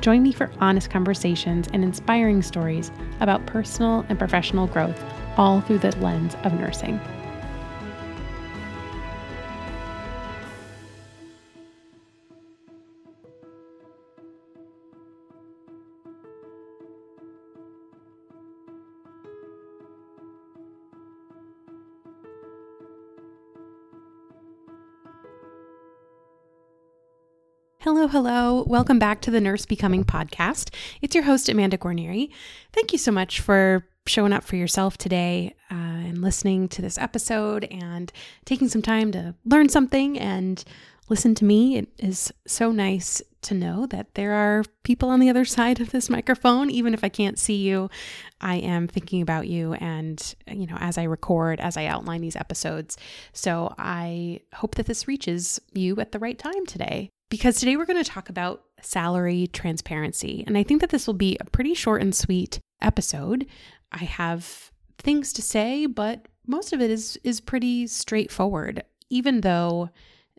Join me for honest conversations and inspiring stories about personal and professional growth, all through the lens of nursing. Hello, hello. Welcome back to the Nurse Becoming podcast. It's your host, Amanda Guarnieri. Thank you so much for showing up for yourself today uh, and listening to this episode and taking some time to learn something and listen to me. It is so nice to know that there are people on the other side of this microphone. Even if I can't see you, I am thinking about you and, you know, as I record, as I outline these episodes. So I hope that this reaches you at the right time today because today we're going to talk about salary transparency. And I think that this will be a pretty short and sweet episode. I have things to say, but most of it is is pretty straightforward. Even though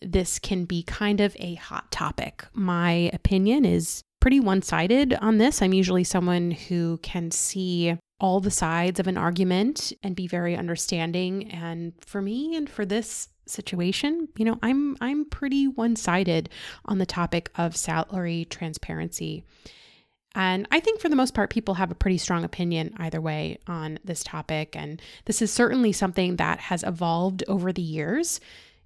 this can be kind of a hot topic. My opinion is pretty one-sided on this. I'm usually someone who can see all the sides of an argument and be very understanding and for me and for this situation, you know, I'm I'm pretty one-sided on the topic of salary transparency. And I think for the most part, people have a pretty strong opinion either way on this topic. And this is certainly something that has evolved over the years,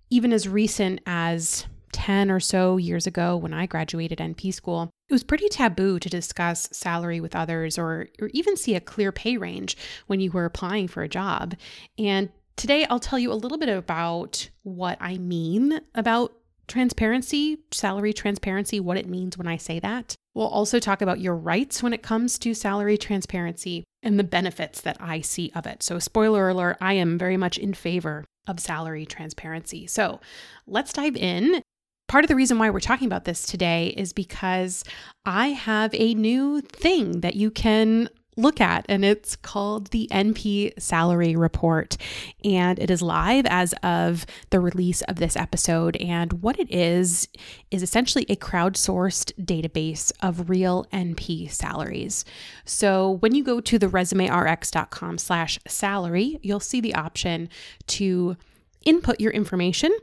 even as recent as 10 or so years ago when I graduated NP school. It was pretty taboo to discuss salary with others or, or even see a clear pay range when you were applying for a job. And Today, I'll tell you a little bit about what I mean about transparency, salary transparency, what it means when I say that. We'll also talk about your rights when it comes to salary transparency and the benefits that I see of it. So, spoiler alert, I am very much in favor of salary transparency. So, let's dive in. Part of the reason why we're talking about this today is because I have a new thing that you can look at, and it's called the NP Salary Report. And it is live as of the release of this episode. And what it is, is essentially a crowdsourced database of real NP salaries. So when you go to the resumerx.com slash salary, you'll see the option to input your information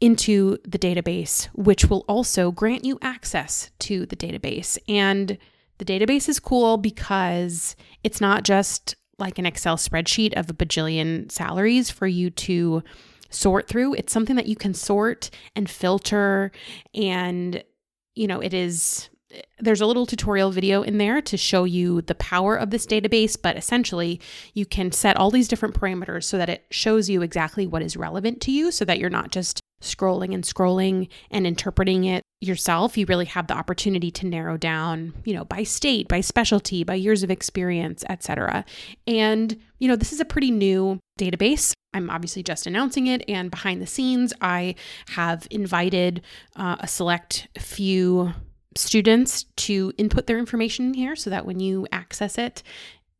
into the database, which will also grant you access to the database. And the database is cool because it's not just like an Excel spreadsheet of a bajillion salaries for you to sort through. It's something that you can sort and filter and you know, it is there's a little tutorial video in there to show you the power of this database, but essentially you can set all these different parameters so that it shows you exactly what is relevant to you so that you're not just scrolling and scrolling and interpreting it yourself you really have the opportunity to narrow down you know by state by specialty by years of experience etc and you know this is a pretty new database. I'm obviously just announcing it and behind the scenes i have invited uh, a select few students to input their information here so that when you access it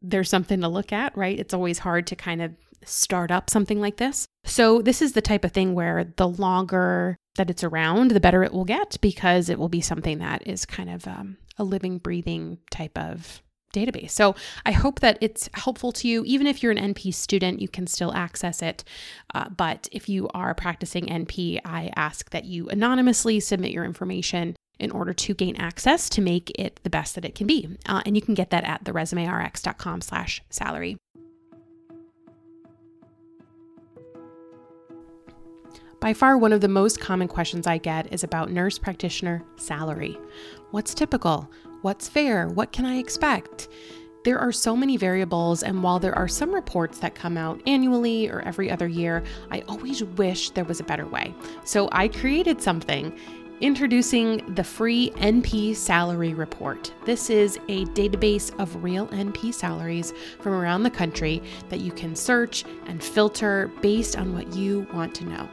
there's something to look at right? It's always hard to kind of start up something like this. So, this is the type of thing where the longer that it's around, the better it will get because it will be something that is kind of um, a living, breathing type of database. So I hope that it's helpful to you. Even if you're an NP student, you can still access it. Uh, but if you are practicing NP, I ask that you anonymously submit your information in order to gain access to make it the best that it can be. Uh, and you can get that at theresumerx.com slash salary. By far, one of the most common questions I get is about nurse practitioner salary. What's typical? What's fair? What can I expect? There are so many variables, and while there are some reports that come out annually or every other year, I always wish there was a better way. So I created something Introducing the free NP Salary Report. This is a database of real NP salaries from around the country that you can search and filter based on what you want to know.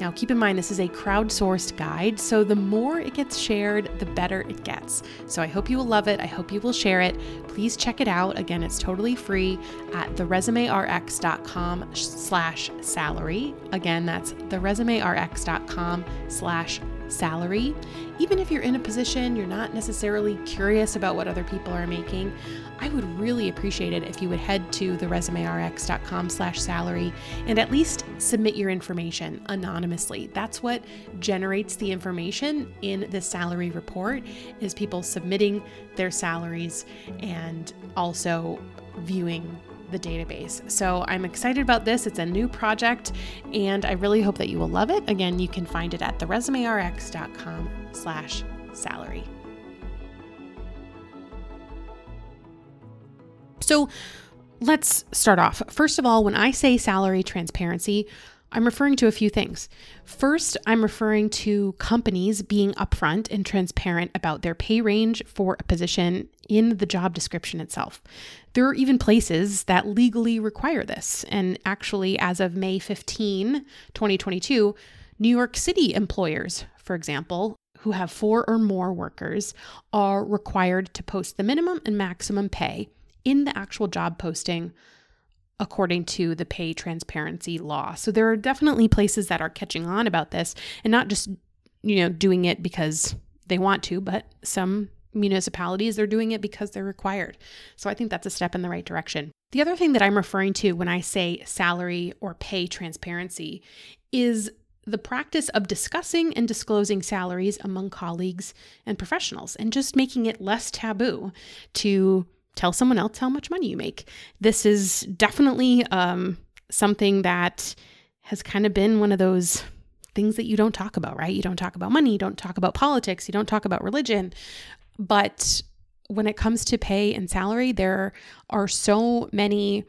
Now, keep in mind, this is a crowdsourced guide, so the more it gets shared, the better it gets. So I hope you will love it. I hope you will share it. Please check it out. Again, it's totally free at theresumerx.com slash salary. Again, that's theresumerx.com slash salary. Even if you're in a position you're not necessarily curious about what other people are making, I would really appreciate it if you would head to theresumerx.com slash salary and at least submit your information anonymously. That's what generates the information in the salary report is people submitting their salaries and also viewing the database. So I'm excited about this. It's a new project and I really hope that you will love it. Again, you can find it at theresumerx.com slash salary. So let's start off. First of all, when I say salary transparency, I'm referring to a few things. First, I'm referring to companies being upfront and transparent about their pay range for a position in the job description itself. There are even places that legally require this. And actually, as of May 15, 2022, New York City employers, for example, who have four or more workers, are required to post the minimum and maximum pay in the actual job posting according to the pay transparency law. So there are definitely places that are catching on about this and not just, you know, doing it because they want to, but some municipalities they're doing it because they're required. So I think that's a step in the right direction. The other thing that I'm referring to when I say salary or pay transparency is the practice of discussing and disclosing salaries among colleagues and professionals and just making it less taboo to tell someone else how much money you make. This is definitely um, something that has kind of been one of those things that you don't talk about, right? You don't talk about money, you don't talk about politics, you don't talk about religion. But when it comes to pay and salary, there are so many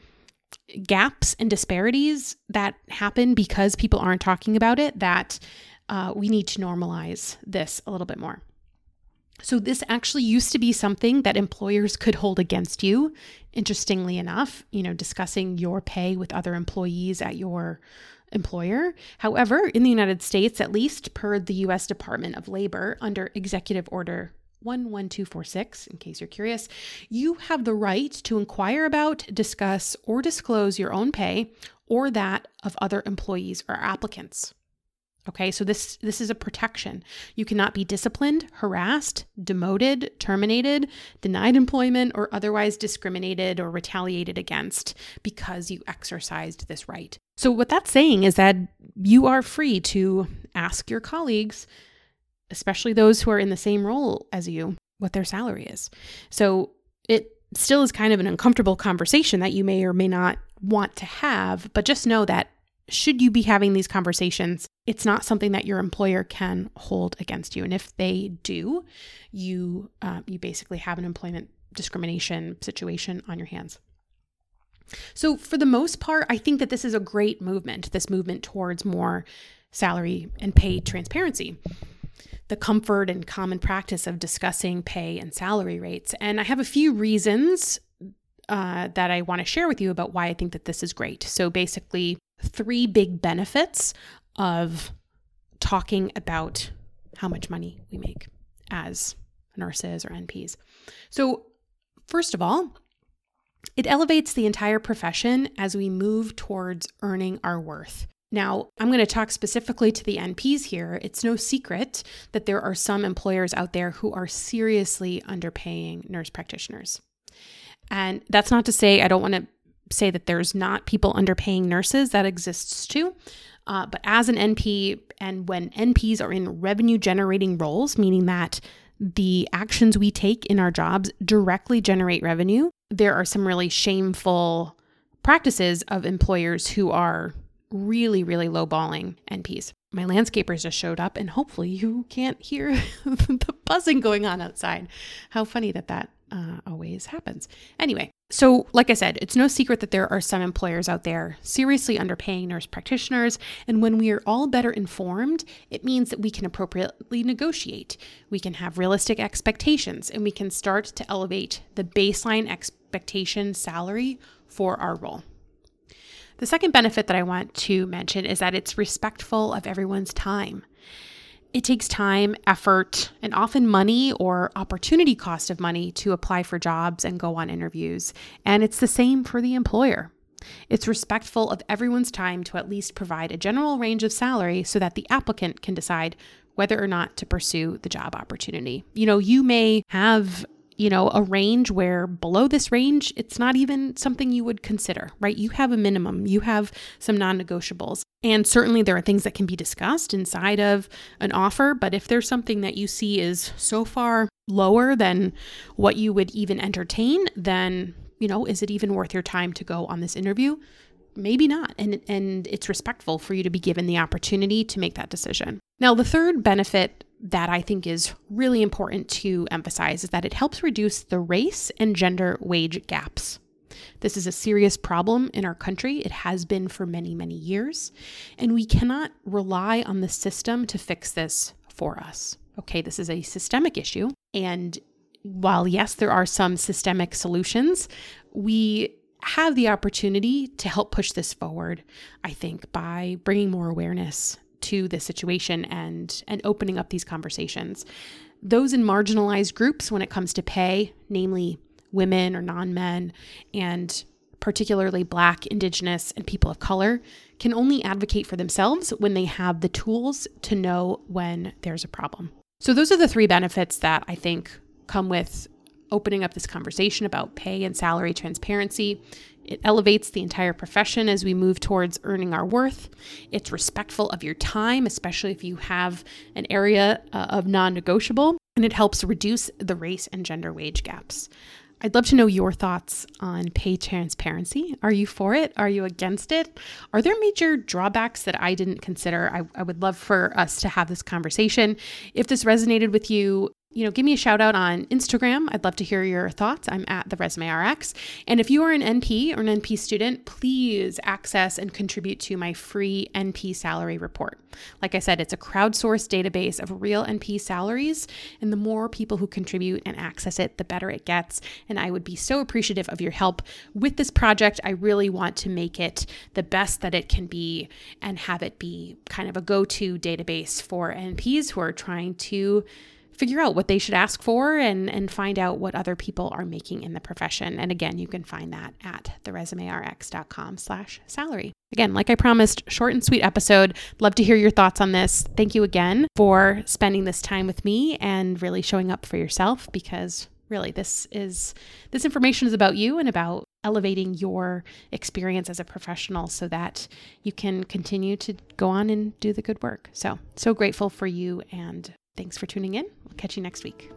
gaps and disparities that happen because people aren't talking about it that uh, we need to normalize this a little bit more. So, this actually used to be something that employers could hold against you. Interestingly enough, you know, discussing your pay with other employees at your employer. However, in the United States, at least per the US Department of Labor under Executive Order 11246, in case you're curious, you have the right to inquire about, discuss, or disclose your own pay or that of other employees or applicants. Okay, so this this is a protection. You cannot be disciplined, harassed, demoted, terminated, denied employment, or otherwise discriminated or retaliated against because you exercised this right. So what that's saying is that you are free to ask your colleagues, especially those who are in the same role as you, what their salary is. So it still is kind of an uncomfortable conversation that you may or may not want to have, but just know that should you be having these conversations, it's not something that your employer can hold against you. And if they do, you uh, you basically have an employment discrimination situation on your hands. So for the most part, I think that this is a great movement. This movement towards more salary and pay transparency. The comfort and common practice of discussing pay and salary rates. And I have a few reasons uh, that I want to share with you about why I think that this is great. So, basically, three big benefits of talking about how much money we make as nurses or NPs. So, first of all, it elevates the entire profession as we move towards earning our worth. Now, I'm going to talk specifically to the NPs here. It's no secret that there are some employers out there who are seriously underpaying nurse practitioners. And that's not to say I don't want to say that there's not people underpaying nurses, that exists too. Uh, but as an NP, and when NPs are in revenue generating roles, meaning that the actions we take in our jobs directly generate revenue, there are some really shameful practices of employers who are really, really lowballing NPs. My landscapers just showed up, and hopefully you can't hear the buzzing going on outside. How funny that that uh, always happens. Anyway, so like I said, it's no secret that there are some employers out there seriously underpaying nurse practitioners. And when we are all better informed, it means that we can appropriately negotiate. We can have realistic expectations and we can start to elevate the baseline expectation salary for our role. The second benefit that I want to mention is that it's respectful of everyone's time. It takes time, effort, and often money or opportunity cost of money to apply for jobs and go on interviews. And it's the same for the employer. It's respectful of everyone's time to at least provide a general range of salary so that the applicant can decide whether or not to pursue the job opportunity. You know, you may have you know, a range where below this range, it's not even something you would consider, right? You have a minimum, you have some non negotiables. And certainly there are things that can be discussed inside of an offer, but if there's something that you see is so far lower than what you would even entertain, then, you know, is it even worth your time to go on this interview? maybe not and and it's respectful for you to be given the opportunity to make that decision. Now, the third benefit that I think is really important to emphasize is that it helps reduce the race and gender wage gaps. This is a serious problem in our country. It has been for many, many years. And we cannot rely on the system to fix this for us. Okay, this is a systemic issue. And while, yes, there are some systemic solutions, we have the opportunity to help push this forward, I think, by bringing more awareness to the situation and and opening up these conversations. Those in marginalized groups when it comes to pay, namely women or non-men and particularly black, indigenous and people of color can only advocate for themselves when they have the tools to know when there's a problem. So those are the three benefits that I think come with opening up this conversation about pay and salary transparency. It elevates the entire profession as we move towards earning our worth. It's respectful of your time, especially if you have an area uh, of non negotiable, and it helps reduce the race and gender wage gaps. I'd love to know your thoughts on pay transparency. Are you for it? Are you against it? Are there major drawbacks that I didn't consider? I, I would love for us to have this conversation. If this resonated with you, you know, give me a shout out on Instagram. I'd love to hear your thoughts. I'm at the Resume RX. And if you are an NP or an NP student, please access and contribute to my free NP salary report. Like I said, it's a crowdsourced database of real NP salaries. And the more people who contribute and access it, the better it gets. And I would be so appreciative of your help with this project. I really want to make it the best that it can be and have it be kind of a go to database for NPs who are trying to figure out what they should ask for and, and find out what other people are making in the profession. And again, you can find that at theresumerx.com slash salary. Again, like I promised, short and sweet episode. Love to hear your thoughts on this. Thank you again for spending this time with me and really showing up for yourself because really this is this information is about you and about elevating your experience as a professional so that you can continue to go on and do the good work. So, so grateful for you and Thanks for tuning in. We'll catch you next week.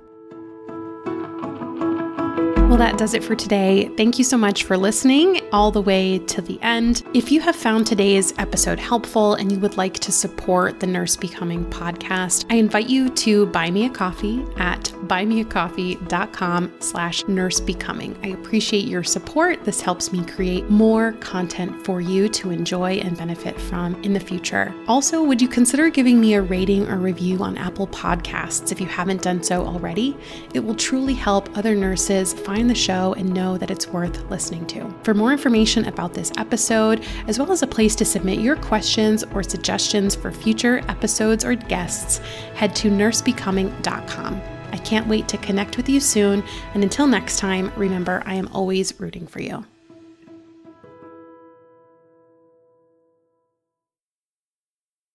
Well, that does it for today. Thank you so much for listening all the way to the end. If you have found today's episode helpful and you would like to support the Nurse Becoming podcast, I invite you to buy me a coffee at buymeacoffee.com slash nursebecoming. I appreciate your support. This helps me create more content for you to enjoy and benefit from in the future. Also, would you consider giving me a rating or review on Apple Podcasts if you haven't done so already? It will truly help other nurses find the show and know that it's worth listening to. For more information about this episode, as well as a place to submit your questions or suggestions for future episodes or guests, head to nursebecoming.com. I can't wait to connect with you soon, and until next time, remember I am always rooting for you.